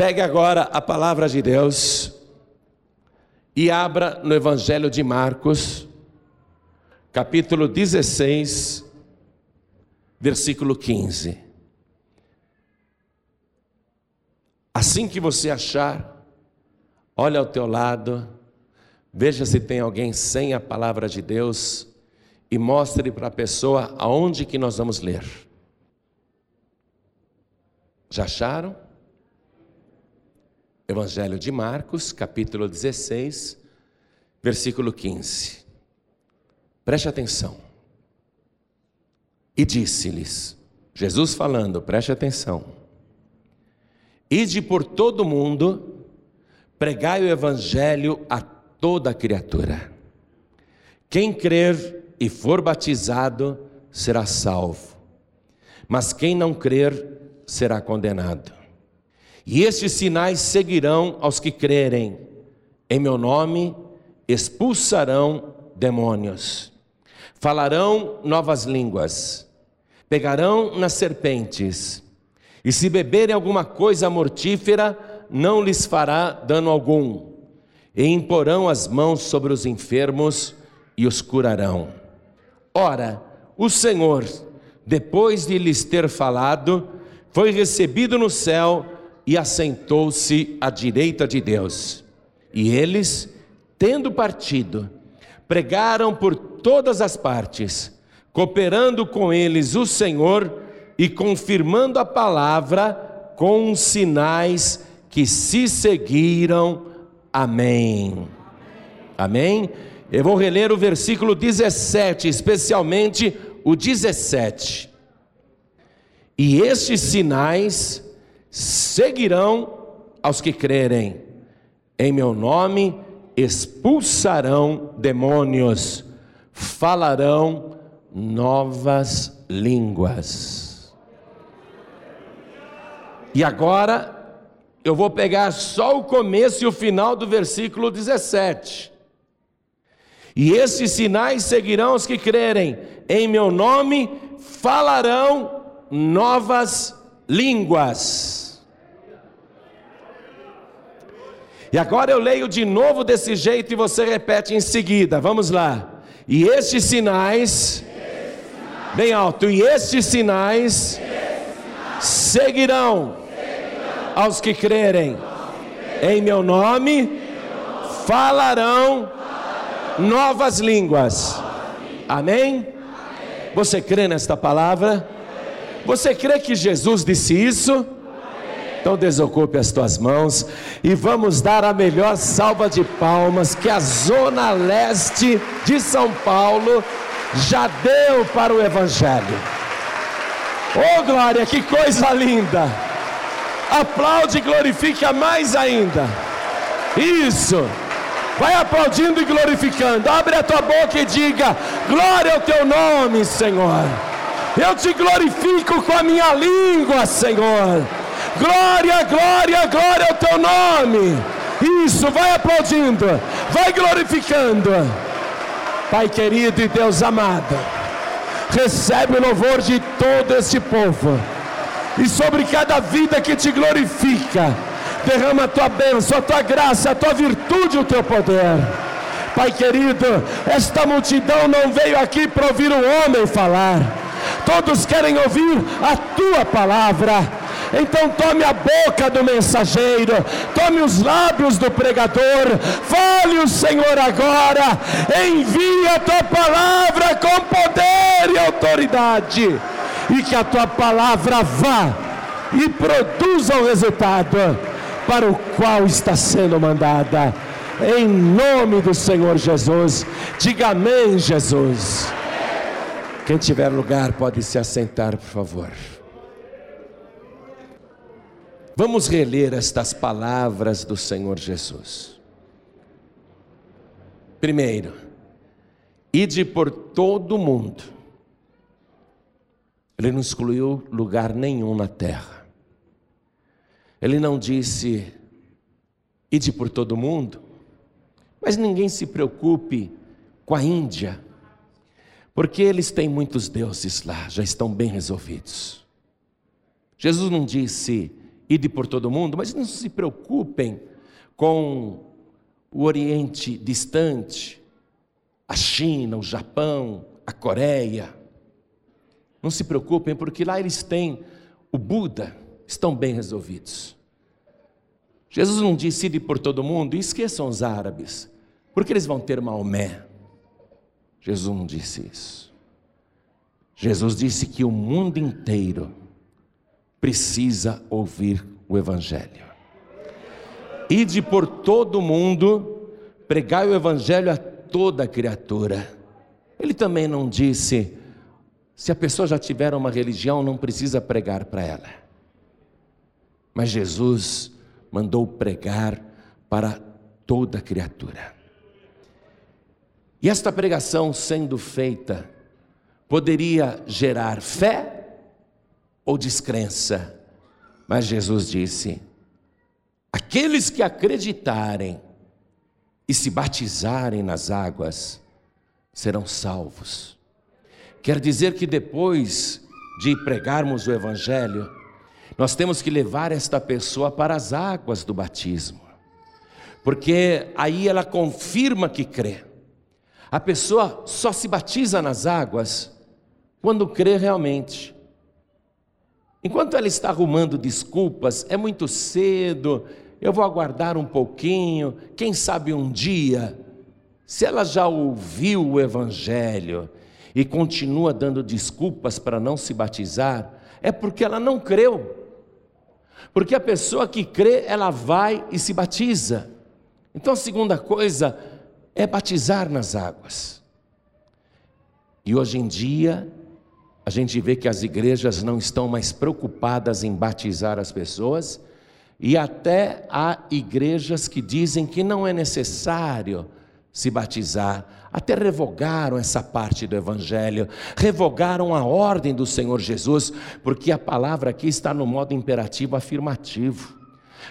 Pegue agora a palavra de Deus e abra no Evangelho de Marcos, capítulo 16, versículo 15. Assim que você achar, olha ao teu lado, veja se tem alguém sem a palavra de Deus e mostre para a pessoa aonde que nós vamos ler. Já acharam? Evangelho de Marcos, capítulo 16, versículo 15. Preste atenção. E disse-lhes, Jesus falando, preste atenção. Ide por todo o mundo, pregai o evangelho a toda criatura. Quem crer e for batizado será salvo, mas quem não crer será condenado. E estes sinais seguirão aos que crerem. Em meu nome expulsarão demônios, falarão novas línguas, pegarão nas serpentes, e se beberem alguma coisa mortífera, não lhes fará dano algum, e imporão as mãos sobre os enfermos e os curarão. Ora, o Senhor, depois de lhes ter falado, foi recebido no céu e assentou-se à direita de Deus. E eles, tendo partido, pregaram por todas as partes, cooperando com eles o Senhor e confirmando a palavra com sinais que se seguiram. Amém. Amém. Eu vou reler o versículo 17, especialmente o 17. E estes sinais seguirão aos que crerem. Em meu nome expulsarão demônios, falarão novas línguas. E agora eu vou pegar só o começo e o final do versículo 17. E esses sinais seguirão os que crerem, em meu nome falarão novas línguas. E agora eu leio de novo desse jeito e você repete em seguida. Vamos lá. E estes sinais, bem alto, e estes sinais seguirão aos que crerem. Em meu nome falarão novas línguas. Amém? Você crê nesta palavra? Você crê que Jesus disse isso? Então desocupe as tuas mãos e vamos dar a melhor salva de palmas que a zona leste de São Paulo já deu para o Evangelho. Oh glória, que coisa linda! Aplaude e glorifica mais ainda. Isso. Vai aplaudindo e glorificando. Abre a tua boca e diga: Glória ao teu nome, Senhor. Eu te glorifico com a minha língua, Senhor. Glória, glória, glória ao teu nome. Isso, vai aplaudindo, vai glorificando. Pai querido e Deus amado, recebe o louvor de todo este povo. E sobre cada vida que te glorifica, derrama a tua bênção, a tua graça, a tua virtude, o teu poder. Pai querido, esta multidão não veio aqui para ouvir o homem falar todos querem ouvir a tua palavra. Então tome a boca do mensageiro, tome os lábios do pregador, fale o Senhor agora, envia a tua palavra com poder e autoridade, e que a tua palavra vá e produza o resultado para o qual está sendo mandada. Em nome do Senhor Jesus, diga amém, Jesus. Quem tiver lugar pode se assentar, por favor. Vamos reler estas palavras do Senhor Jesus. Primeiro, ide por todo o mundo. Ele não excluiu lugar nenhum na terra. Ele não disse, ide por todo o mundo, mas ninguém se preocupe com a Índia porque eles têm muitos deuses lá, já estão bem resolvidos. Jesus não disse, ide por todo mundo, mas não se preocupem com o Oriente distante, a China, o Japão, a Coreia. Não se preocupem, porque lá eles têm o Buda, estão bem resolvidos. Jesus não disse ir por todo mundo, esqueçam os árabes, porque eles vão ter Maomé. Jesus não disse isso. Jesus disse que o mundo inteiro precisa ouvir o Evangelho. Ide por todo mundo, pregai o Evangelho a toda criatura. Ele também não disse, se a pessoa já tiver uma religião, não precisa pregar para ela. Mas Jesus mandou pregar para toda criatura. E esta pregação sendo feita, poderia gerar fé ou descrença, mas Jesus disse: aqueles que acreditarem e se batizarem nas águas serão salvos. Quer dizer que depois de pregarmos o Evangelho, nós temos que levar esta pessoa para as águas do batismo, porque aí ela confirma que crê. A pessoa só se batiza nas águas quando crê realmente. Enquanto ela está arrumando desculpas, é muito cedo, eu vou aguardar um pouquinho, quem sabe um dia. Se ela já ouviu o Evangelho e continua dando desculpas para não se batizar, é porque ela não creu. Porque a pessoa que crê, ela vai e se batiza. Então a segunda coisa é batizar nas águas. E hoje em dia, a gente vê que as igrejas não estão mais preocupadas em batizar as pessoas, e até há igrejas que dizem que não é necessário se batizar, até revogaram essa parte do Evangelho, revogaram a ordem do Senhor Jesus, porque a palavra aqui está no modo imperativo afirmativo.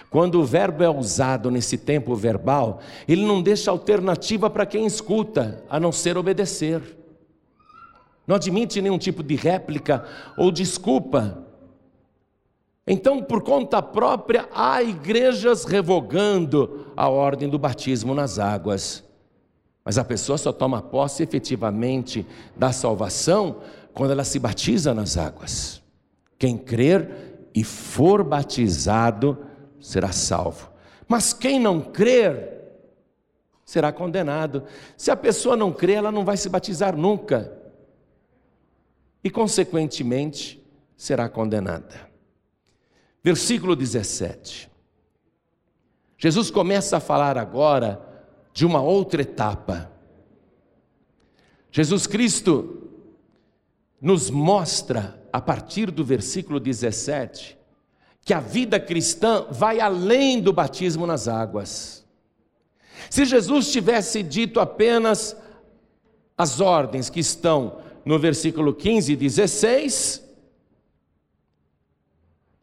Quando o verbo é usado nesse tempo verbal, ele não deixa alternativa para quem escuta, a não ser obedecer. Não admite nenhum tipo de réplica ou desculpa. Então, por conta própria, há igrejas revogando a ordem do batismo nas águas. Mas a pessoa só toma posse efetivamente da salvação quando ela se batiza nas águas. Quem crer e for batizado será salvo. Mas quem não crer será condenado. Se a pessoa não crer, ela não vai se batizar nunca. E, consequentemente, será condenada. Versículo 17. Jesus começa a falar agora de uma outra etapa. Jesus Cristo nos mostra, a partir do versículo 17, que a vida cristã vai além do batismo nas águas. Se Jesus tivesse dito apenas as ordens que estão no versículo 15 e 16,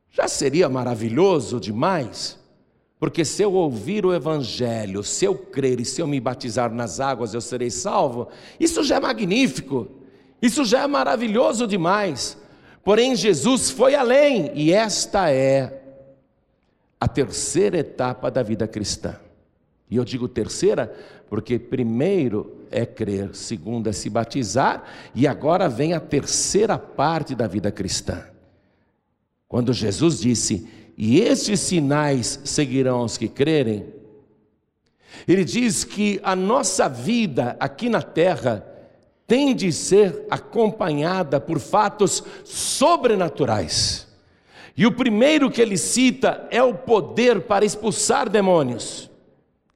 já seria maravilhoso demais, porque se eu ouvir o Evangelho, se eu crer e se eu me batizar nas águas, eu serei salvo, isso já é magnífico, isso já é maravilhoso demais. Porém, Jesus foi além, e esta é a terceira etapa da vida cristã. E eu digo terceira porque primeiro é crer, segundo é se batizar, e agora vem a terceira parte da vida cristã. Quando Jesus disse: "E estes sinais seguirão os que crerem", ele diz que a nossa vida aqui na terra tem de ser acompanhada por fatos sobrenaturais. E o primeiro que ele cita é o poder para expulsar demônios.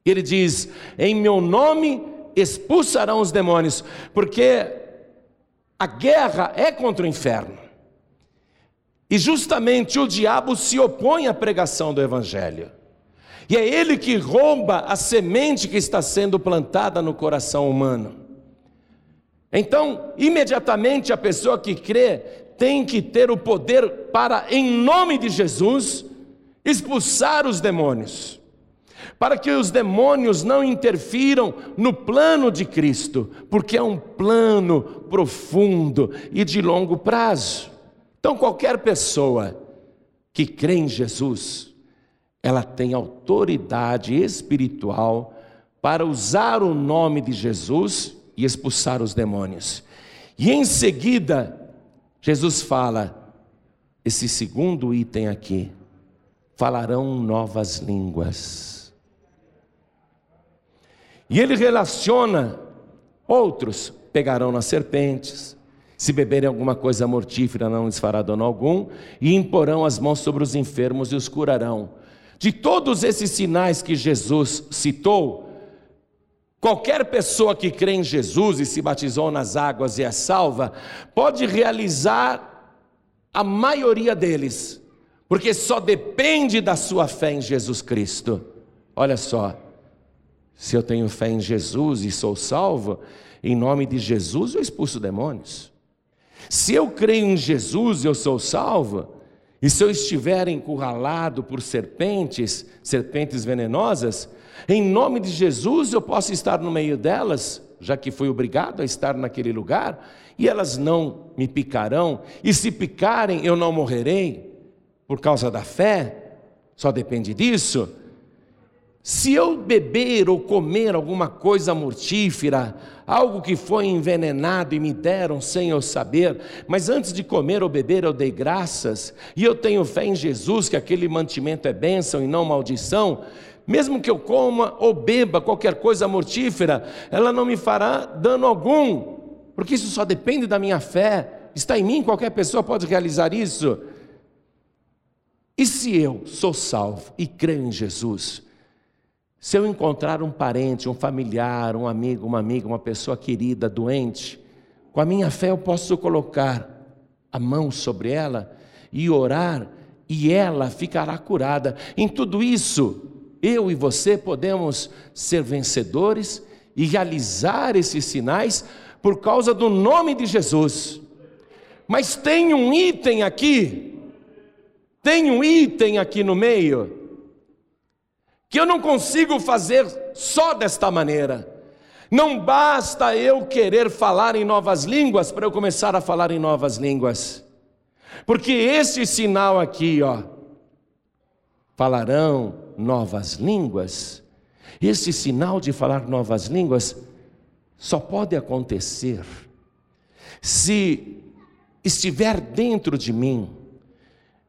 Ele diz: Em meu nome expulsarão os demônios, porque a guerra é contra o inferno. E justamente o diabo se opõe à pregação do Evangelho. E é ele que rouba a semente que está sendo plantada no coração humano. Então, imediatamente a pessoa que crê tem que ter o poder para, em nome de Jesus, expulsar os demônios, para que os demônios não interfiram no plano de Cristo, porque é um plano profundo e de longo prazo. Então, qualquer pessoa que crê em Jesus, ela tem autoridade espiritual para usar o nome de Jesus e expulsar os demônios. E em seguida, Jesus fala, esse segundo item aqui, falarão novas línguas. E ele relaciona outros, pegarão nas serpentes, se beberem alguma coisa mortífera, não lhes fará dano algum, e imporão as mãos sobre os enfermos e os curarão. De todos esses sinais que Jesus citou, qualquer pessoa que crê em Jesus e se batizou nas águas e é salva, pode realizar a maioria deles, porque só depende da sua fé em Jesus Cristo. Olha só, se eu tenho fé em Jesus e sou salvo, em nome de Jesus eu expulso demônios. Se eu creio em Jesus, eu sou salvo. E se eu estiver encurralado por serpentes, serpentes venenosas, em nome de Jesus eu posso estar no meio delas, já que fui obrigado a estar naquele lugar, e elas não me picarão, e se picarem eu não morrerei, por causa da fé, só depende disso. Se eu beber ou comer alguma coisa mortífera, algo que foi envenenado e me deram sem eu saber, mas antes de comer ou beber eu dei graças, e eu tenho fé em Jesus que aquele mantimento é bênção e não maldição, mesmo que eu coma ou beba qualquer coisa mortífera, ela não me fará dano algum, porque isso só depende da minha fé, está em mim, qualquer pessoa pode realizar isso. E se eu sou salvo e creio em Jesus, se eu encontrar um parente, um familiar, um amigo, uma amiga, uma pessoa querida, doente, com a minha fé eu posso colocar a mão sobre ela e orar, e ela ficará curada. Em tudo isso, eu e você podemos ser vencedores e realizar esses sinais por causa do nome de Jesus. Mas tem um item aqui, tem um item aqui no meio que eu não consigo fazer só desta maneira. Não basta eu querer falar em novas línguas para eu começar a falar em novas línguas. Porque esse sinal aqui, ó, falarão novas línguas. Esse sinal de falar novas línguas só pode acontecer se estiver dentro de mim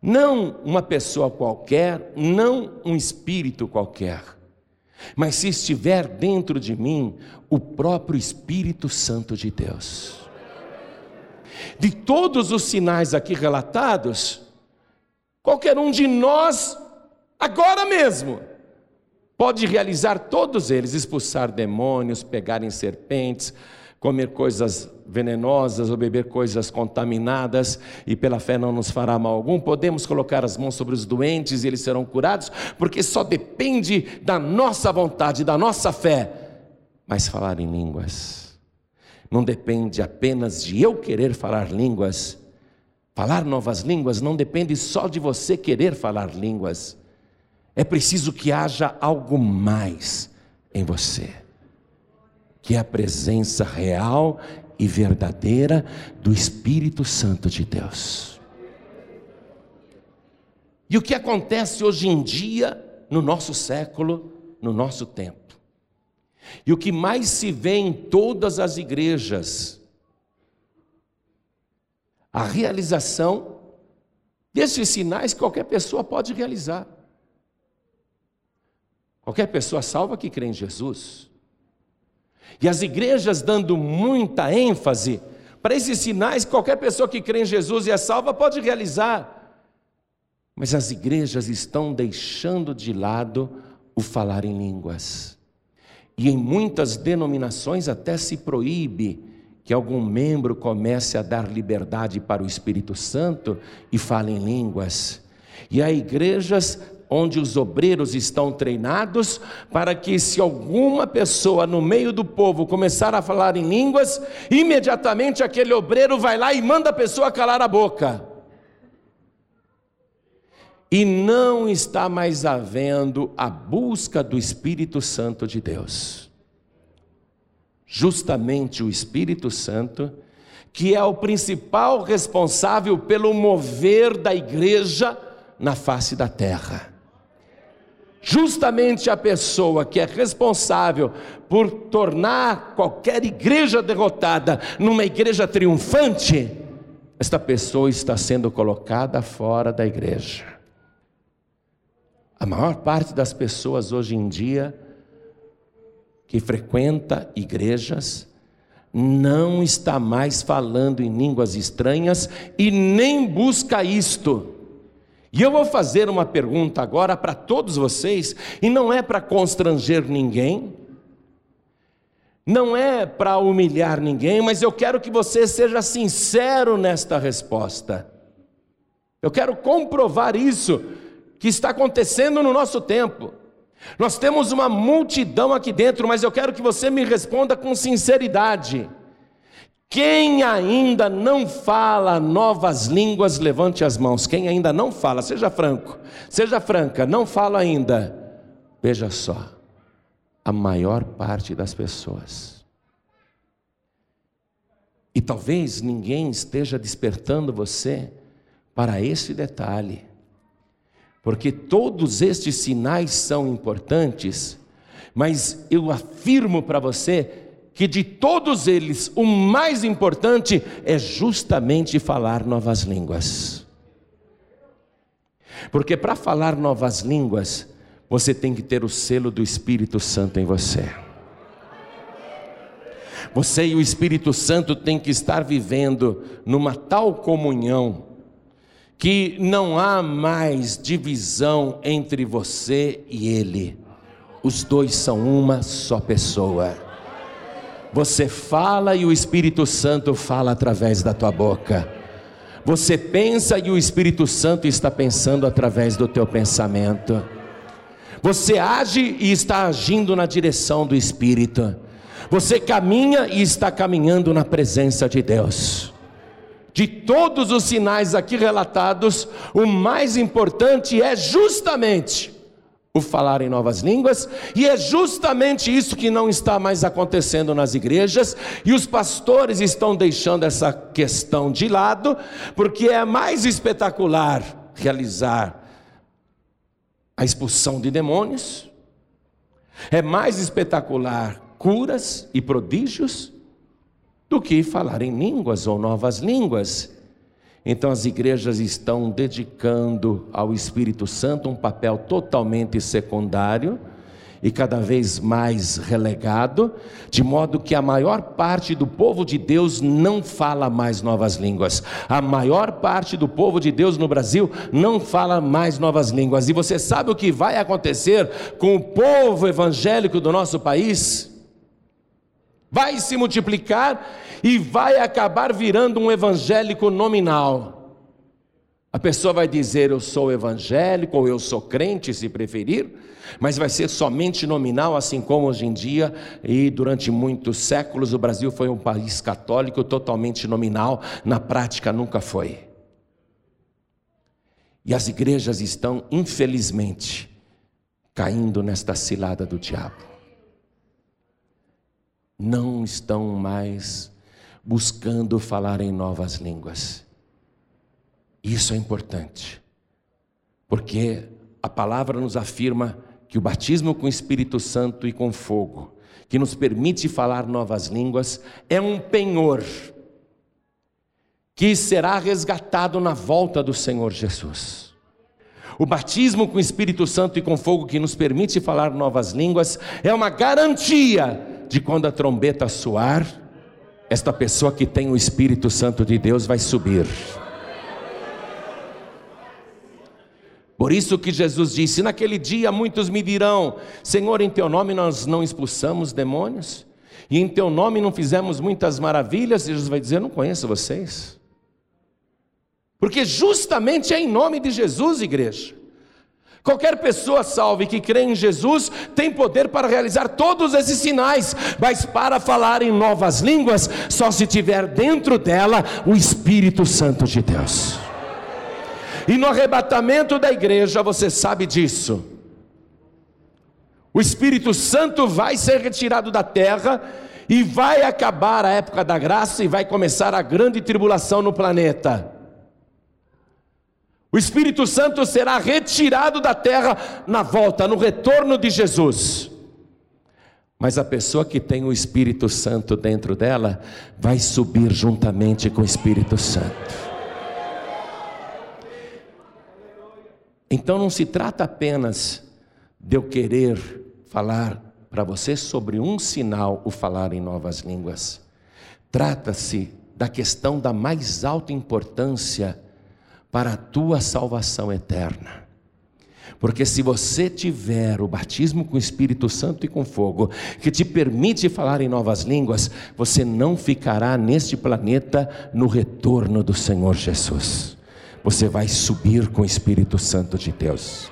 não uma pessoa qualquer, não um espírito qualquer, mas se estiver dentro de mim o próprio Espírito Santo de Deus. De todos os sinais aqui relatados, qualquer um de nós, agora mesmo, pode realizar todos eles: expulsar demônios, pegar em serpentes, comer coisas venenosas ou beber coisas contaminadas e pela fé não nos fará mal algum. Podemos colocar as mãos sobre os doentes e eles serão curados, porque só depende da nossa vontade, da nossa fé. Mas falar em línguas não depende apenas de eu querer falar línguas. Falar novas línguas não depende só de você querer falar línguas. É preciso que haja algo mais em você que é a presença real e verdadeira do Espírito Santo de Deus. E o que acontece hoje em dia, no nosso século, no nosso tempo? E o que mais se vê em todas as igrejas? A realização desses sinais que qualquer pessoa pode realizar. Qualquer pessoa salva que crê em Jesus. E as igrejas dando muita ênfase para esses sinais que qualquer pessoa que crê em Jesus e é salva pode realizar. Mas as igrejas estão deixando de lado o falar em línguas. E em muitas denominações até se proíbe que algum membro comece a dar liberdade para o Espírito Santo e fale em línguas. E há igrejas onde os obreiros estão treinados para que, se alguma pessoa no meio do povo começar a falar em línguas, imediatamente aquele obreiro vai lá e manda a pessoa calar a boca. E não está mais havendo a busca do Espírito Santo de Deus. Justamente o Espírito Santo, que é o principal responsável pelo mover da igreja, na face da terra. Justamente a pessoa que é responsável por tornar qualquer igreja derrotada numa igreja triunfante, esta pessoa está sendo colocada fora da igreja. A maior parte das pessoas hoje em dia que frequenta igrejas não está mais falando em línguas estranhas e nem busca isto. E eu vou fazer uma pergunta agora para todos vocês, e não é para constranger ninguém, não é para humilhar ninguém, mas eu quero que você seja sincero nesta resposta. Eu quero comprovar isso que está acontecendo no nosso tempo. Nós temos uma multidão aqui dentro, mas eu quero que você me responda com sinceridade. Quem ainda não fala novas línguas, levante as mãos. Quem ainda não fala, seja franco, seja franca, não fala ainda. Veja só, a maior parte das pessoas. E talvez ninguém esteja despertando você para esse detalhe, porque todos estes sinais são importantes, mas eu afirmo para você que de todos eles o mais importante é justamente falar novas línguas. Porque para falar novas línguas, você tem que ter o selo do Espírito Santo em você. Você e o Espírito Santo têm que estar vivendo numa tal comunhão que não há mais divisão entre você e ele. Os dois são uma só pessoa. Você fala e o Espírito Santo fala através da tua boca. Você pensa e o Espírito Santo está pensando através do teu pensamento. Você age e está agindo na direção do Espírito. Você caminha e está caminhando na presença de Deus. De todos os sinais aqui relatados, o mais importante é justamente o falar em novas línguas, e é justamente isso que não está mais acontecendo nas igrejas, e os pastores estão deixando essa questão de lado, porque é mais espetacular realizar a expulsão de demônios, é mais espetacular curas e prodígios do que falar em línguas ou novas línguas. Então as igrejas estão dedicando ao Espírito Santo um papel totalmente secundário e cada vez mais relegado, de modo que a maior parte do povo de Deus não fala mais novas línguas. A maior parte do povo de Deus no Brasil não fala mais novas línguas. E você sabe o que vai acontecer com o povo evangélico do nosso país? Vai se multiplicar e vai acabar virando um evangélico nominal. A pessoa vai dizer eu sou evangélico ou eu sou crente, se preferir, mas vai ser somente nominal, assim como hoje em dia e durante muitos séculos o Brasil foi um país católico totalmente nominal, na prática nunca foi. E as igrejas estão, infelizmente, caindo nesta cilada do diabo não estão mais buscando falar em novas línguas. Isso é importante, porque a palavra nos afirma que o batismo com o Espírito Santo e com fogo, que nos permite falar novas línguas, é um penhor que será resgatado na volta do Senhor Jesus. O batismo com o Espírito Santo e com fogo que nos permite falar novas línguas é uma garantia de quando a trombeta soar, esta pessoa que tem o Espírito Santo de Deus vai subir. Por isso que Jesus disse: Naquele dia muitos me dirão: Senhor, em teu nome nós não expulsamos demônios, e em teu nome não fizemos muitas maravilhas. E Jesus vai dizer: Não conheço vocês. Porque justamente é em nome de Jesus, igreja. Qualquer pessoa salve que crê em Jesus tem poder para realizar todos esses sinais, mas para falar em novas línguas, só se tiver dentro dela o Espírito Santo de Deus. E no arrebatamento da igreja, você sabe disso. O Espírito Santo vai ser retirado da terra e vai acabar a época da graça e vai começar a grande tribulação no planeta. O Espírito Santo será retirado da terra na volta, no retorno de Jesus. Mas a pessoa que tem o Espírito Santo dentro dela vai subir juntamente com o Espírito Santo. Então não se trata apenas de eu querer falar para você sobre um sinal, o falar em novas línguas. Trata-se da questão da mais alta importância para a tua salvação eterna. Porque se você tiver o batismo com o Espírito Santo e com fogo, que te permite falar em novas línguas, você não ficará neste planeta no retorno do Senhor Jesus. Você vai subir com o Espírito Santo de Deus.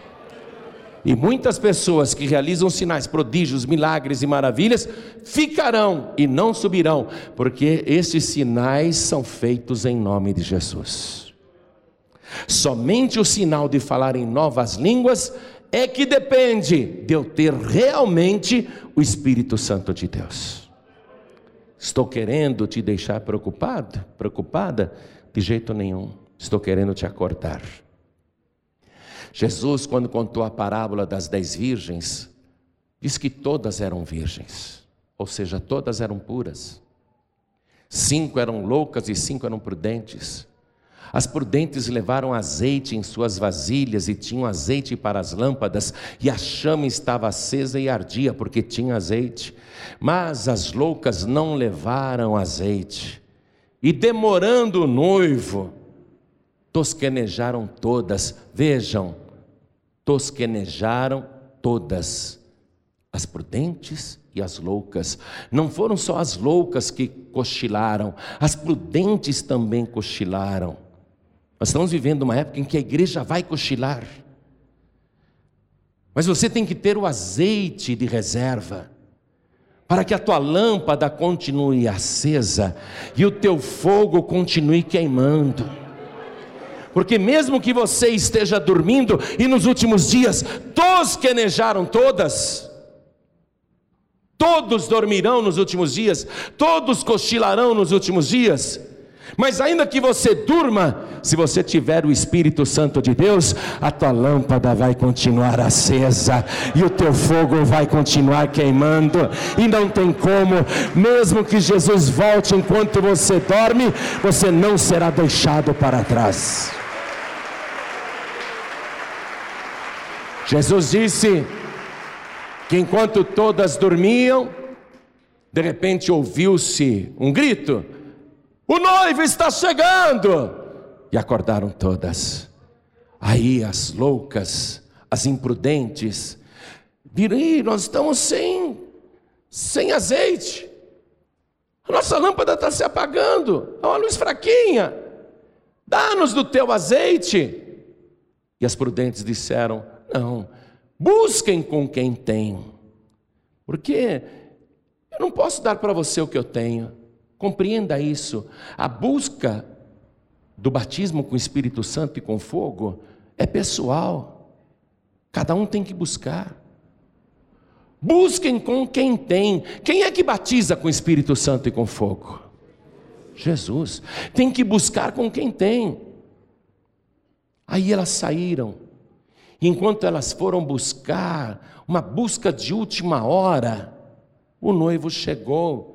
E muitas pessoas que realizam sinais, prodígios, milagres e maravilhas ficarão e não subirão, porque esses sinais são feitos em nome de Jesus. Somente o sinal de falar em novas línguas é que depende de eu ter realmente o Espírito Santo de Deus. Estou querendo te deixar preocupado, preocupada? De jeito nenhum. Estou querendo te acordar. Jesus, quando contou a parábola das dez virgens, diz que todas eram virgens, ou seja, todas eram puras. Cinco eram loucas e cinco eram prudentes. As prudentes levaram azeite em suas vasilhas e tinham azeite para as lâmpadas, e a chama estava acesa e ardia, porque tinha azeite. Mas as loucas não levaram azeite. E demorando o noivo, tosquenejaram todas. Vejam, tosquenejaram todas. As prudentes e as loucas. Não foram só as loucas que cochilaram, as prudentes também cochilaram. Nós estamos vivendo uma época em que a igreja vai cochilar. Mas você tem que ter o azeite de reserva, para que a tua lâmpada continue acesa e o teu fogo continue queimando. Porque mesmo que você esteja dormindo e nos últimos dias tosquenejaram todas, todos dormirão nos últimos dias, todos cochilarão nos últimos dias, mas ainda que você durma, se você tiver o Espírito Santo de Deus, a tua lâmpada vai continuar acesa e o teu fogo vai continuar queimando, e não tem como, mesmo que Jesus volte enquanto você dorme, você não será deixado para trás. Jesus disse que enquanto todas dormiam, de repente ouviu-se um grito: o noivo está chegando! E acordaram todas. Aí as loucas, as imprudentes, viram, nós estamos sem, sem azeite. A nossa lâmpada está se apagando, é uma luz fraquinha. Dá-nos do teu azeite. E as prudentes disseram: Não, busquem com quem tem, porque eu não posso dar para você o que eu tenho. Compreenda isso. A busca do batismo com o Espírito Santo e com fogo é pessoal. Cada um tem que buscar. Busquem com quem tem. Quem é que batiza com o Espírito Santo e com fogo? Jesus. Tem que buscar com quem tem. Aí elas saíram. Enquanto elas foram buscar, uma busca de última hora, o noivo chegou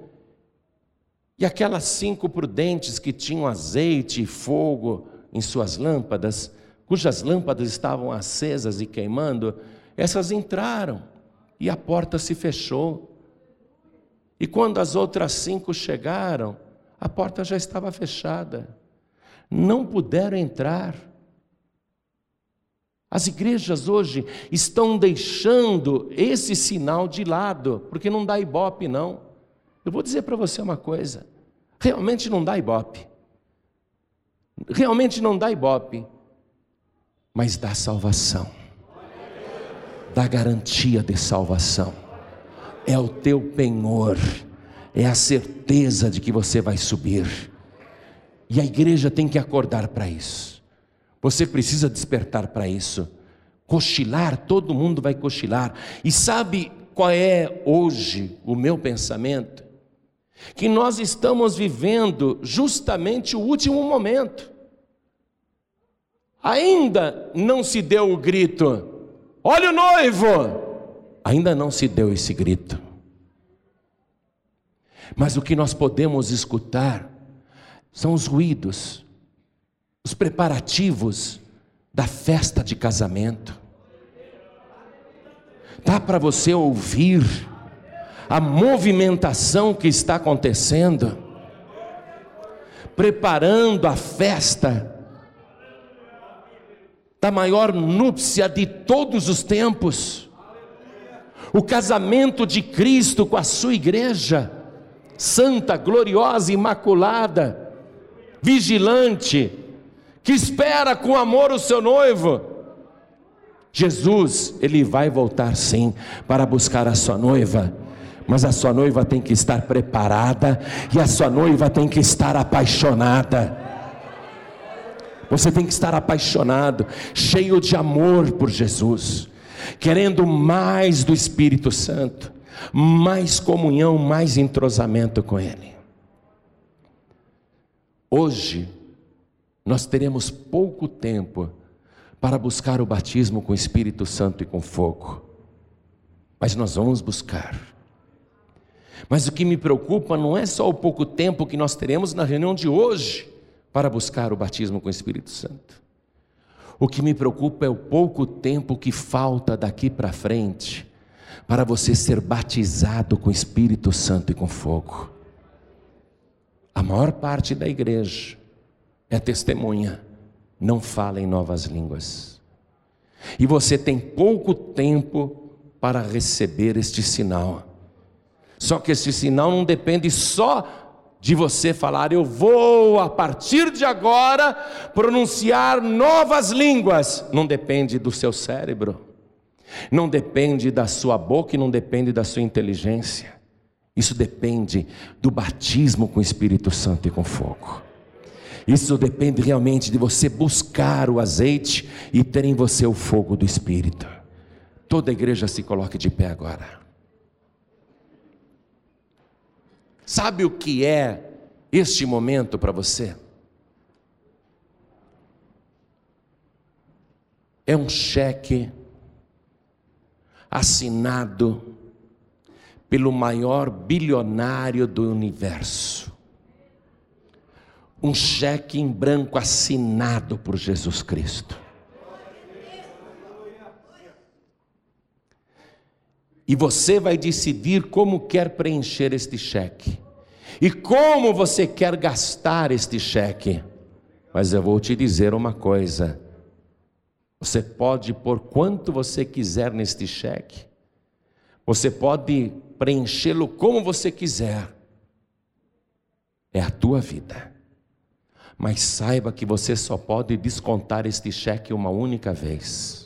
e aquelas cinco prudentes que tinham azeite e fogo em suas lâmpadas, cujas lâmpadas estavam acesas e queimando, essas entraram e a porta se fechou. E quando as outras cinco chegaram, a porta já estava fechada. Não puderam entrar. As igrejas hoje estão deixando esse sinal de lado, porque não dá ibope, não. Eu vou dizer para você uma coisa: realmente não dá ibope. Realmente não dá ibope, mas dá salvação, dá garantia de salvação, é o teu penhor, é a certeza de que você vai subir, e a igreja tem que acordar para isso, você precisa despertar para isso. Cochilar, todo mundo vai cochilar, e sabe qual é hoje o meu pensamento? Que nós estamos vivendo justamente o último momento. ainda não se deu o grito: Olha o noivo! Ainda não se deu esse grito. Mas o que nós podemos escutar são os ruídos, os preparativos da festa de casamento. Dá para você ouvir a movimentação que está acontecendo, preparando a festa da maior núpcia de todos os tempos, o casamento de Cristo com a sua igreja, santa, gloriosa, imaculada, vigilante, que espera com amor o seu noivo. Jesus, ele vai voltar sim para buscar a sua noiva, mas a sua noiva tem que estar preparada e a sua noiva tem que estar apaixonada. Você tem que estar apaixonado, cheio de amor por Jesus, querendo mais do Espírito Santo, mais comunhão, mais entrosamento com Ele. Hoje, nós teremos pouco tempo para buscar o batismo com o Espírito Santo e com fogo, mas nós vamos buscar. Mas o que me preocupa não é só o pouco tempo que nós teremos na reunião de hoje para buscar o batismo com o Espírito Santo. O que me preocupa é o pouco tempo que falta daqui para frente para você ser batizado com o Espírito Santo e com fogo. A maior parte da igreja é testemunha, não fala em novas línguas. E você tem pouco tempo para receber este sinal. Só que este sinal não depende só de você falar, eu vou a partir de agora pronunciar novas línguas. Não depende do seu cérebro, não depende da sua boca e não depende da sua inteligência. Isso depende do batismo com o Espírito Santo e com fogo. Isso depende realmente de você buscar o azeite e ter em você o fogo do Espírito. Toda a igreja se coloque de pé agora. Sabe o que é este momento para você? É um cheque assinado pelo maior bilionário do universo um cheque em branco assinado por Jesus Cristo. E você vai decidir como quer preencher este cheque. E como você quer gastar este cheque. Mas eu vou te dizer uma coisa: você pode pôr quanto você quiser neste cheque, você pode preenchê-lo como você quiser, é a tua vida. Mas saiba que você só pode descontar este cheque uma única vez.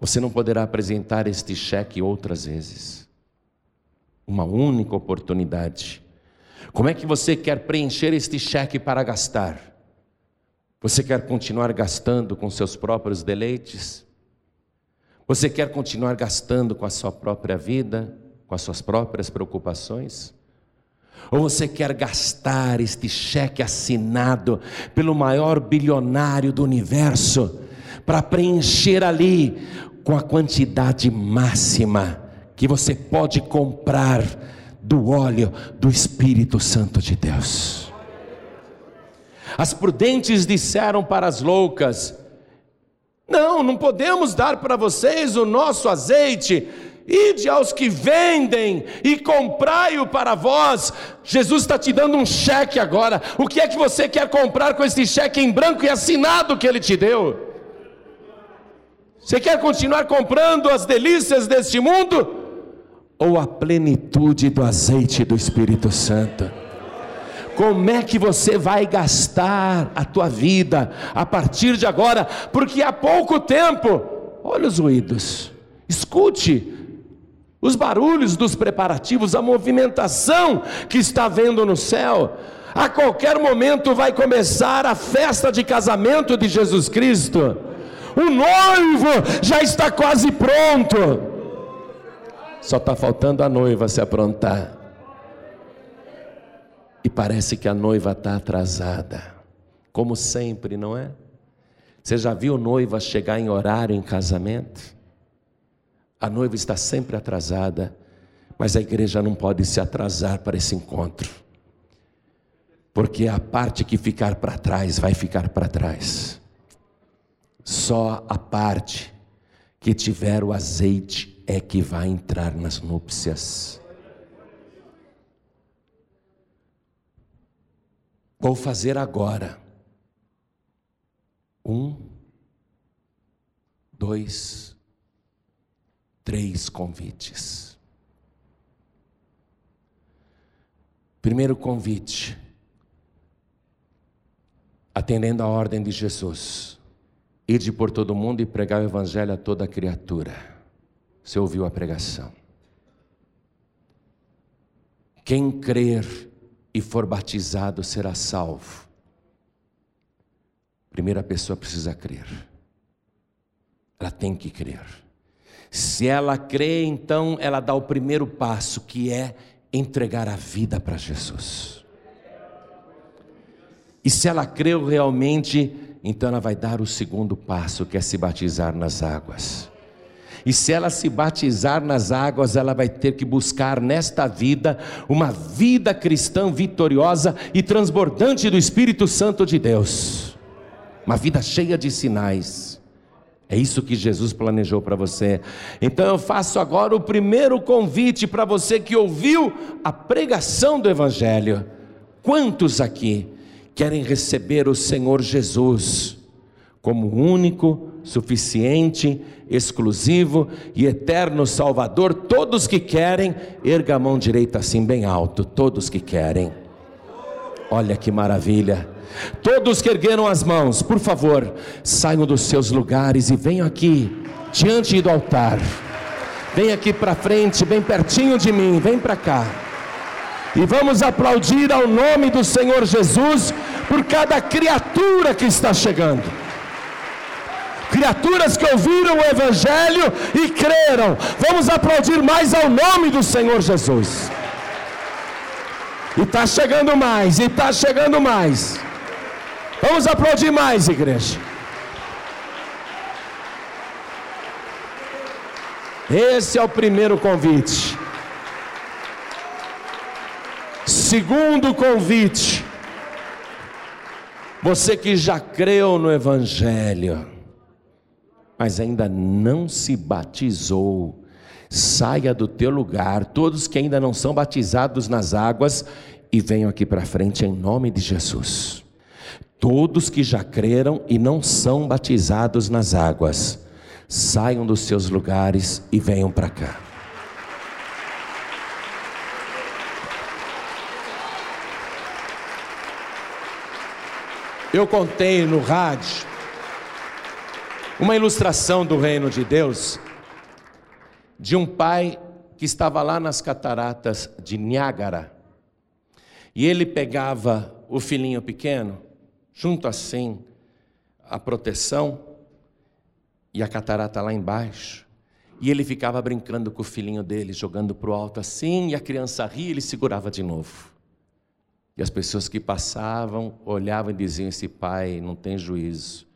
Você não poderá apresentar este cheque outras vezes. Uma única oportunidade. Como é que você quer preencher este cheque para gastar? Você quer continuar gastando com seus próprios deleites? Você quer continuar gastando com a sua própria vida, com as suas próprias preocupações? Ou você quer gastar este cheque assinado pelo maior bilionário do universo para preencher ali com a quantidade máxima que você pode comprar do óleo do Espírito Santo de Deus? As prudentes disseram para as loucas: Não, não podemos dar para vocês o nosso azeite Ide aos que vendem e comprai-o para vós. Jesus está te dando um cheque agora. O que é que você quer comprar com esse cheque em branco e assinado que ele te deu? Você quer continuar comprando as delícias deste mundo? Ou a plenitude do azeite do Espírito Santo? Como é que você vai gastar a tua vida a partir de agora? Porque há pouco tempo, olha os ruídos, escute, os barulhos dos preparativos, a movimentação que está vendo no céu. A qualquer momento vai começar a festa de casamento de Jesus Cristo. O noivo já está quase pronto. Só está faltando a noiva se aprontar. E parece que a noiva está atrasada. como sempre, não é? Você já viu noiva chegar em horário em casamento? A noiva está sempre atrasada, mas a igreja não pode se atrasar para esse encontro, porque a parte que ficar para trás vai ficar para trás. Só a parte que tiver o azeite é que vai entrar nas núpcias. Vou fazer agora. Um, dois, três convites. Primeiro convite, atendendo a ordem de Jesus, ide por todo mundo e pregar o evangelho a toda criatura. Você ouviu a pregação? Quem crer e for batizado será salvo. Primeira pessoa precisa crer. Ela tem que crer. Se ela crê, então ela dá o primeiro passo, que é entregar a vida para Jesus. E se ela creu realmente, então ela vai dar o segundo passo, que é se batizar nas águas. E se ela se batizar nas águas, ela vai ter que buscar nesta vida uma vida cristã vitoriosa e transbordante do Espírito Santo de Deus. Uma vida cheia de sinais. É isso que Jesus planejou para você. Então eu faço agora o primeiro convite para você que ouviu a pregação do Evangelho. Quantos aqui querem receber o Senhor Jesus como único, suficiente exclusivo e eterno Salvador. Todos que querem, erga a mão direita assim bem alto. Todos que querem. Olha que maravilha. Todos que ergueram as mãos, por favor, saiam dos seus lugares e venham aqui, diante do altar. Vem aqui para frente, bem pertinho de mim, vem para cá. E vamos aplaudir ao nome do Senhor Jesus por cada criatura que está chegando criaturas que ouviram o Evangelho e creram. Vamos aplaudir mais ao nome do Senhor Jesus. E está chegando mais, e está chegando mais. Vamos aplaudir mais, igreja. Esse é o primeiro convite. Segundo convite. Você que já creu no Evangelho mas ainda não se batizou, saia do teu lugar, todos que ainda não são batizados nas águas, e venham aqui para frente em nome de Jesus. Todos que já creram e não são batizados nas águas, saiam dos seus lugares e venham para cá. Eu contei no rádio uma ilustração do reino de Deus de um pai que estava lá nas cataratas de Niágara. E ele pegava o filhinho pequeno, junto assim a proteção e a catarata lá embaixo. E ele ficava brincando com o filhinho dele, jogando para o alto assim, e a criança ria e ele segurava de novo. E as pessoas que passavam olhavam e diziam: Esse pai não tem juízo.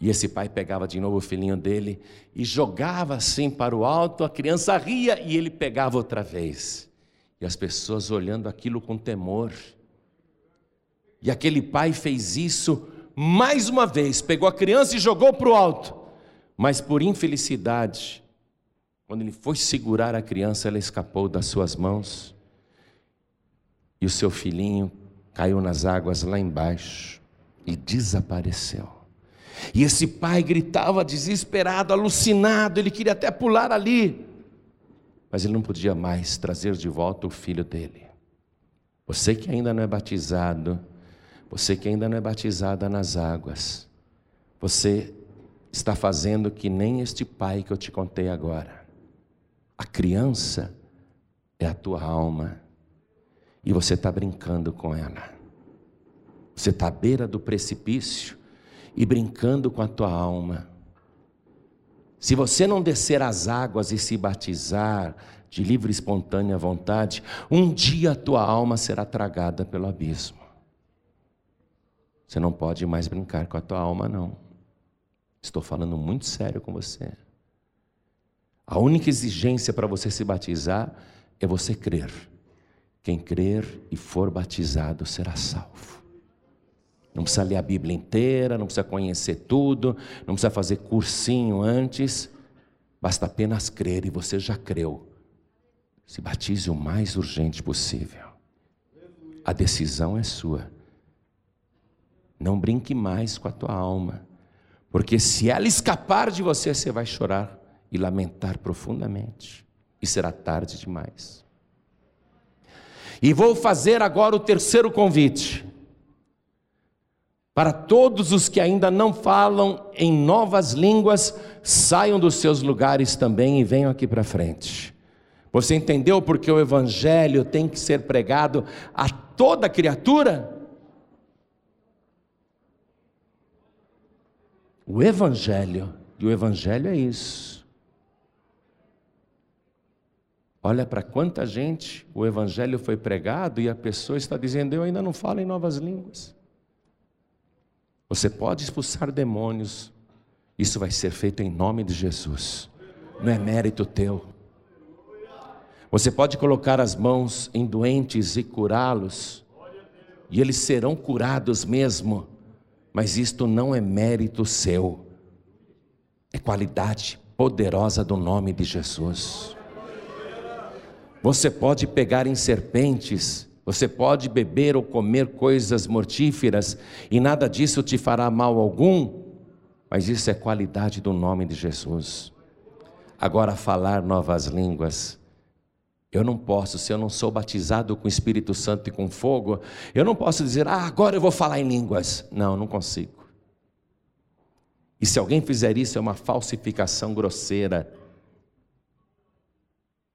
E esse pai pegava de novo o filhinho dele e jogava assim para o alto, a criança ria e ele pegava outra vez. E as pessoas olhando aquilo com temor. E aquele pai fez isso mais uma vez, pegou a criança e jogou para o alto. Mas por infelicidade, quando ele foi segurar a criança, ela escapou das suas mãos. E o seu filhinho caiu nas águas lá embaixo e desapareceu. E esse pai gritava desesperado, alucinado, ele queria até pular ali, mas ele não podia mais trazer de volta o filho dele. Você que ainda não é batizado, você que ainda não é batizada nas águas, você está fazendo que nem este pai que eu te contei agora. A criança é a tua alma e você está brincando com ela. Você está à beira do precipício e brincando com a tua alma. Se você não descer as águas e se batizar de livre e espontânea vontade, um dia a tua alma será tragada pelo abismo. Você não pode mais brincar com a tua alma, não. Estou falando muito sério com você. A única exigência para você se batizar é você crer. Quem crer e for batizado será salvo. Não precisa ler a Bíblia inteira, não precisa conhecer tudo, não precisa fazer cursinho antes, basta apenas crer e você já creu. Se batize o mais urgente possível. A decisão é sua. Não brinque mais com a tua alma, porque se ela escapar de você, você vai chorar e lamentar profundamente, e será tarde demais. E vou fazer agora o terceiro convite. Para todos os que ainda não falam em novas línguas, saiam dos seus lugares também e venham aqui para frente. Você entendeu porque o Evangelho tem que ser pregado a toda criatura? O Evangelho, e o Evangelho é isso. Olha para quanta gente o Evangelho foi pregado e a pessoa está dizendo: Eu ainda não falo em novas línguas. Você pode expulsar demônios, isso vai ser feito em nome de Jesus, não é mérito teu. Você pode colocar as mãos em doentes e curá-los, e eles serão curados mesmo, mas isto não é mérito seu, é qualidade poderosa do nome de Jesus. Você pode pegar em serpentes você pode beber ou comer coisas mortíferas e nada disso te fará mal algum, mas isso é qualidade do nome de Jesus. Agora, falar novas línguas. Eu não posso, se eu não sou batizado com o Espírito Santo e com fogo, eu não posso dizer, ah, agora eu vou falar em línguas. Não, não consigo. E se alguém fizer isso, é uma falsificação grosseira.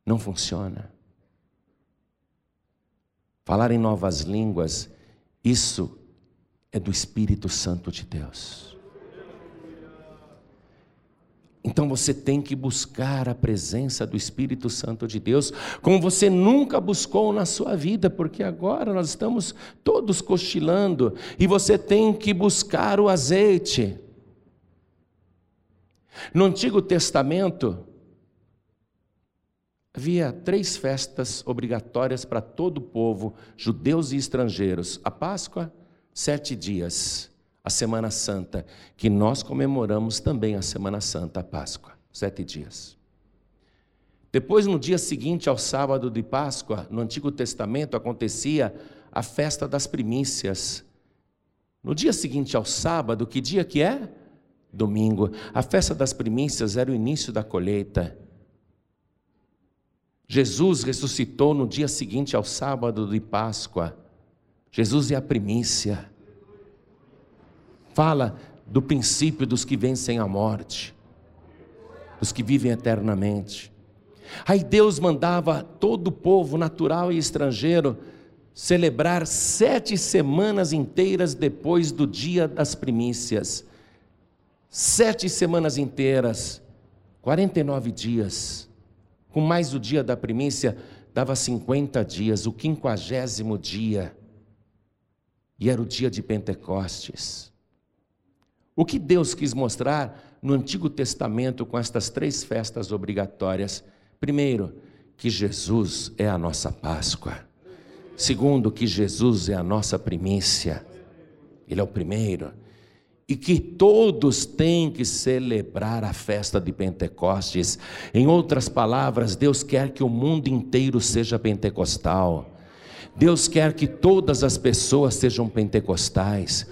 Não funciona. Falar em novas línguas, isso é do Espírito Santo de Deus. Então você tem que buscar a presença do Espírito Santo de Deus, como você nunca buscou na sua vida, porque agora nós estamos todos cochilando, e você tem que buscar o azeite. No Antigo Testamento, Havia três festas obrigatórias para todo o povo, judeus e estrangeiros: a Páscoa, sete dias, a Semana Santa, que nós comemoramos também a Semana Santa, a Páscoa, sete dias. Depois, no dia seguinte ao sábado de Páscoa, no Antigo Testamento acontecia a festa das primícias. No dia seguinte ao sábado, que dia que é? Domingo. A festa das primícias era o início da colheita. Jesus ressuscitou no dia seguinte ao sábado de Páscoa. Jesus é a primícia. Fala do princípio dos que vencem a morte, dos que vivem eternamente. Aí Deus mandava todo o povo, natural e estrangeiro, celebrar sete semanas inteiras depois do dia das primícias. Sete semanas inteiras, 49 dias com mais o dia da primícia, dava 50 dias, o quinquagésimo dia. E era o dia de Pentecostes. O que Deus quis mostrar no Antigo Testamento com estas três festas obrigatórias? Primeiro, que Jesus é a nossa Páscoa. Segundo, que Jesus é a nossa primícia. Ele é o primeiro e que todos têm que celebrar a festa de Pentecostes. Em outras palavras, Deus quer que o mundo inteiro seja pentecostal. Deus quer que todas as pessoas sejam pentecostais,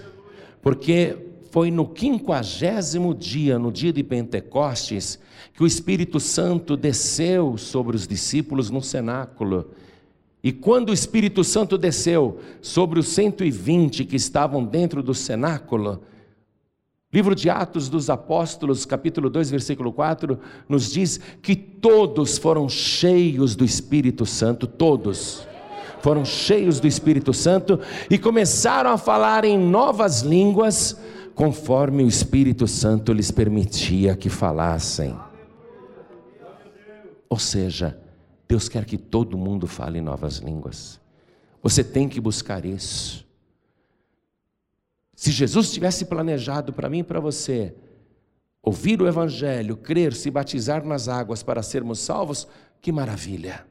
porque foi no quinquagésimo dia, no dia de Pentecostes, que o Espírito Santo desceu sobre os discípulos no cenáculo. E quando o Espírito Santo desceu sobre os 120 que estavam dentro do cenáculo, Livro de Atos dos Apóstolos, capítulo 2, versículo 4, nos diz que todos foram cheios do Espírito Santo, todos foram cheios do Espírito Santo e começaram a falar em novas línguas, conforme o Espírito Santo lhes permitia que falassem. Ou seja, Deus quer que todo mundo fale novas línguas. Você tem que buscar isso. Se Jesus tivesse planejado para mim e para você ouvir o Evangelho, crer, se batizar nas águas para sermos salvos, que maravilha!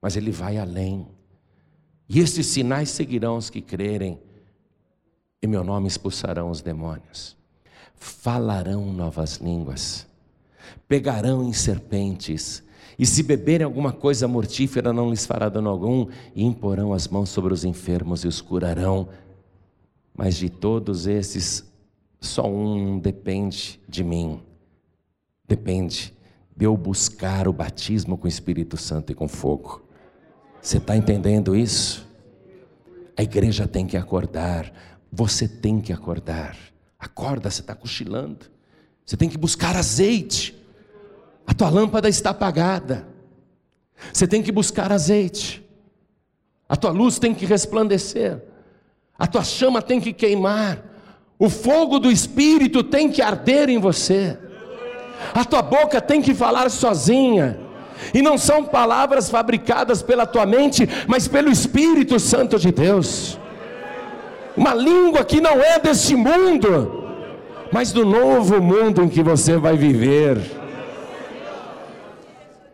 Mas Ele vai além. E esses sinais seguirão os que crerem. Em meu nome expulsarão os demônios. Falarão novas línguas. Pegarão em serpentes. E se beberem alguma coisa mortífera, não lhes fará dano algum. E imporão as mãos sobre os enfermos e os curarão. Mas de todos esses, só um depende de mim. Depende de eu buscar o batismo com o Espírito Santo e com fogo. Você está entendendo isso? A igreja tem que acordar, você tem que acordar. Acorda, você está cochilando. Você tem que buscar azeite. A tua lâmpada está apagada. Você tem que buscar azeite. A tua luz tem que resplandecer. A tua chama tem que queimar. O fogo do Espírito tem que arder em você. A tua boca tem que falar sozinha. E não são palavras fabricadas pela tua mente, mas pelo Espírito Santo de Deus. Uma língua que não é deste mundo, mas do novo mundo em que você vai viver.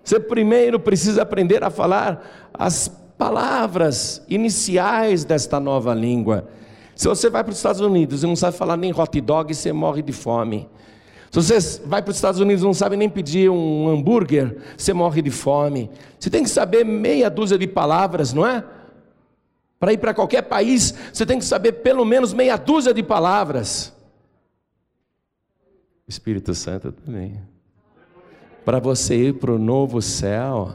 Você primeiro precisa aprender a falar as palavras iniciais desta nova língua. Se você vai para os Estados Unidos e não sabe falar nem hot dog, você morre de fome. Se você vai para os Estados Unidos e não sabe nem pedir um hambúrguer, você morre de fome. Você tem que saber meia dúzia de palavras, não é? Para ir para qualquer país, você tem que saber pelo menos meia dúzia de palavras. Espírito Santo também. Para você ir para o novo céu,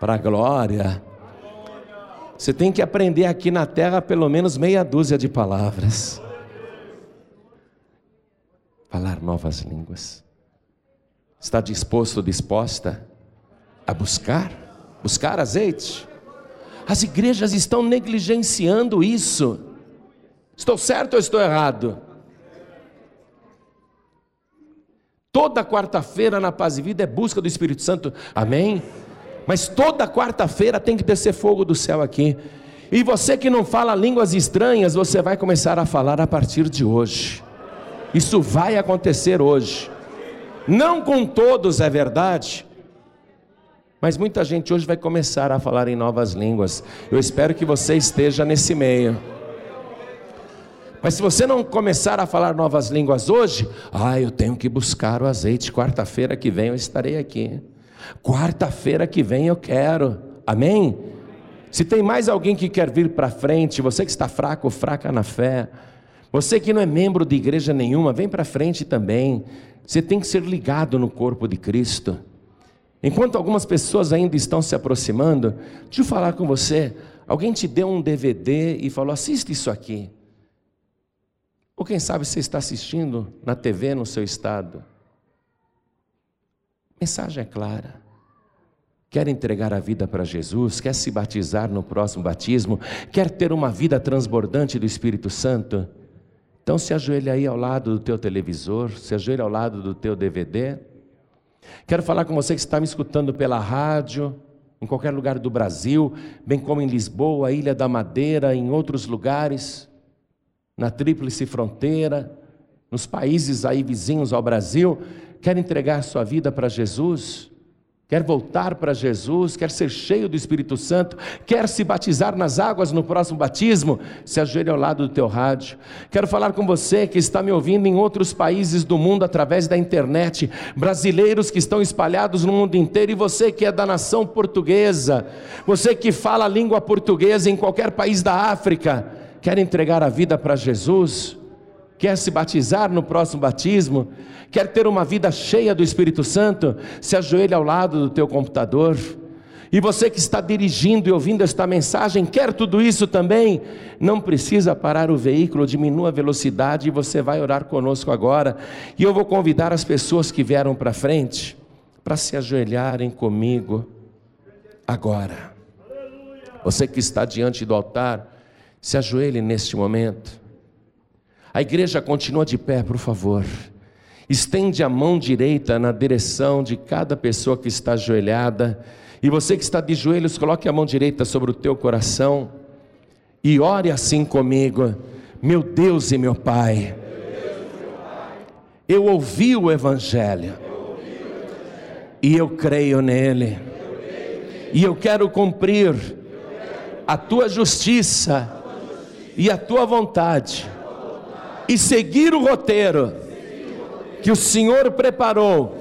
para a glória, você tem que aprender aqui na terra pelo menos meia dúzia de palavras falar novas línguas. Está disposto, disposta a buscar? Buscar azeite? As igrejas estão negligenciando isso. Estou certo ou estou errado? Toda quarta-feira na Paz e Vida é busca do Espírito Santo, amém? Mas toda quarta-feira tem que descer fogo do céu aqui. E você que não fala línguas estranhas, você vai começar a falar a partir de hoje. Isso vai acontecer hoje. Não com todos é verdade, mas muita gente hoje vai começar a falar em novas línguas. Eu espero que você esteja nesse meio. Mas se você não começar a falar novas línguas hoje, ah, eu tenho que buscar o azeite. Quarta-feira que vem eu estarei aqui. Quarta-feira que vem eu quero. Amém? Se tem mais alguém que quer vir para frente, você que está fraco ou fraca na fé, você que não é membro de igreja nenhuma, vem para frente também. Você tem que ser ligado no corpo de Cristo. Enquanto algumas pessoas ainda estão se aproximando, deixa eu falar com você. Alguém te deu um DVD e falou: assiste isso aqui. Ou quem sabe você está assistindo na TV no seu estado. Mensagem é clara. Quer entregar a vida para Jesus? Quer se batizar no próximo batismo? Quer ter uma vida transbordante do Espírito Santo? Então se ajoelha aí ao lado do teu televisor, se ajoelha ao lado do teu DVD. Quero falar com você que está me escutando pela rádio, em qualquer lugar do Brasil, bem como em Lisboa, Ilha da Madeira, em outros lugares, na Tríplice Fronteira, nos países aí vizinhos ao Brasil, quer entregar sua vida para Jesus? quer voltar para Jesus, quer ser cheio do Espírito Santo, quer se batizar nas águas no próximo batismo, se ajoelhe ao lado do teu rádio. Quero falar com você que está me ouvindo em outros países do mundo através da internet, brasileiros que estão espalhados no mundo inteiro e você que é da nação portuguesa, você que fala a língua portuguesa em qualquer país da África, quer entregar a vida para Jesus? Quer se batizar no próximo batismo, quer ter uma vida cheia do Espírito Santo, se ajoelhe ao lado do teu computador. E você que está dirigindo e ouvindo esta mensagem, quer tudo isso também? Não precisa parar o veículo, diminua a velocidade e você vai orar conosco agora. E eu vou convidar as pessoas que vieram para frente para se ajoelharem comigo agora. Você que está diante do altar, se ajoelhe neste momento. A igreja continua de pé, por favor. Estende a mão direita na direção de cada pessoa que está ajoelhada. E você que está de joelhos, coloque a mão direita sobre o teu coração. e ore assim comigo: Meu Deus e meu Pai, eu ouvi o Evangelho e eu creio nele, e eu quero cumprir a tua justiça e a tua vontade, e seguir o roteiro que o Senhor preparou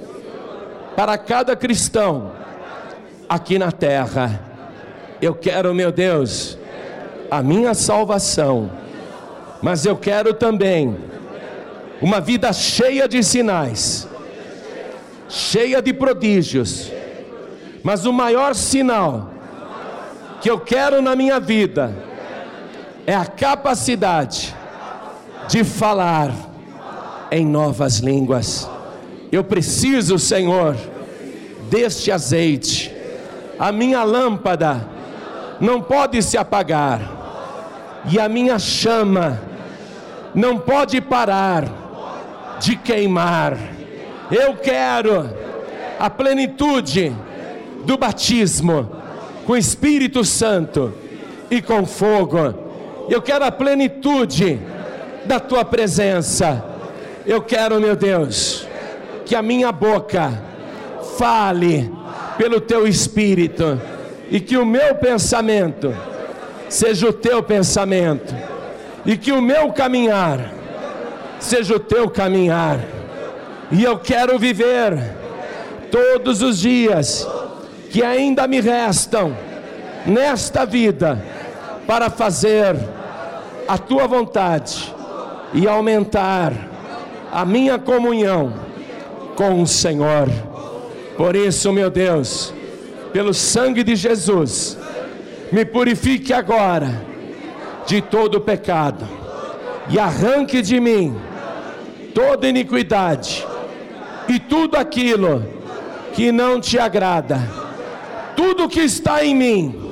para cada cristão aqui na terra. Eu quero, meu Deus, a minha salvação, mas eu quero também uma vida cheia de sinais, cheia de prodígios. Mas o maior sinal que eu quero na minha vida é a capacidade de falar em novas línguas. Eu preciso, Senhor, deste azeite. A minha lâmpada não pode se apagar, e a minha chama não pode parar de queimar. Eu quero a plenitude do batismo com Espírito Santo e com fogo. Eu quero a plenitude da tua presença. Eu quero, meu Deus, que a minha boca fale pelo teu espírito e que o meu pensamento seja o teu pensamento e que o meu caminhar seja o teu caminhar. E eu quero viver todos os dias que ainda me restam nesta vida para fazer a tua vontade e aumentar a minha comunhão com o Senhor. Por isso, meu Deus, pelo sangue de Jesus, me purifique agora de todo pecado e arranque de mim toda iniquidade e tudo aquilo que não te agrada, tudo que está em mim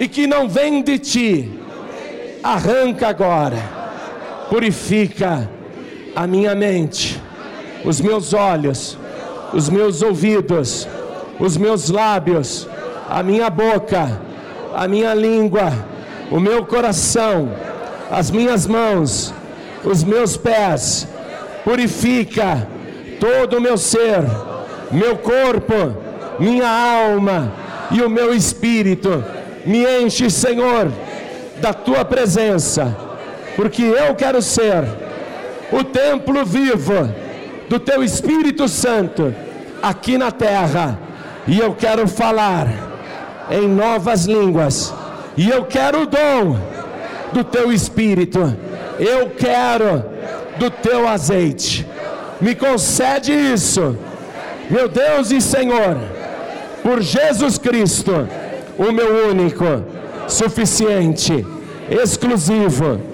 e que não vem de ti, arranca agora, purifica a minha mente, os meus olhos, os meus ouvidos, os meus lábios, a minha boca, a minha língua, o meu coração, as minhas mãos, os meus pés, purifica todo o meu ser, meu corpo, minha alma e o meu espírito. Me enche, Senhor, da tua presença, porque eu quero ser o templo vivo do teu Espírito Santo aqui na terra, e eu quero falar em novas línguas, e eu quero o dom do teu Espírito, eu quero do teu azeite. Me concede isso, meu Deus e Senhor, por Jesus Cristo, o meu único, suficiente, exclusivo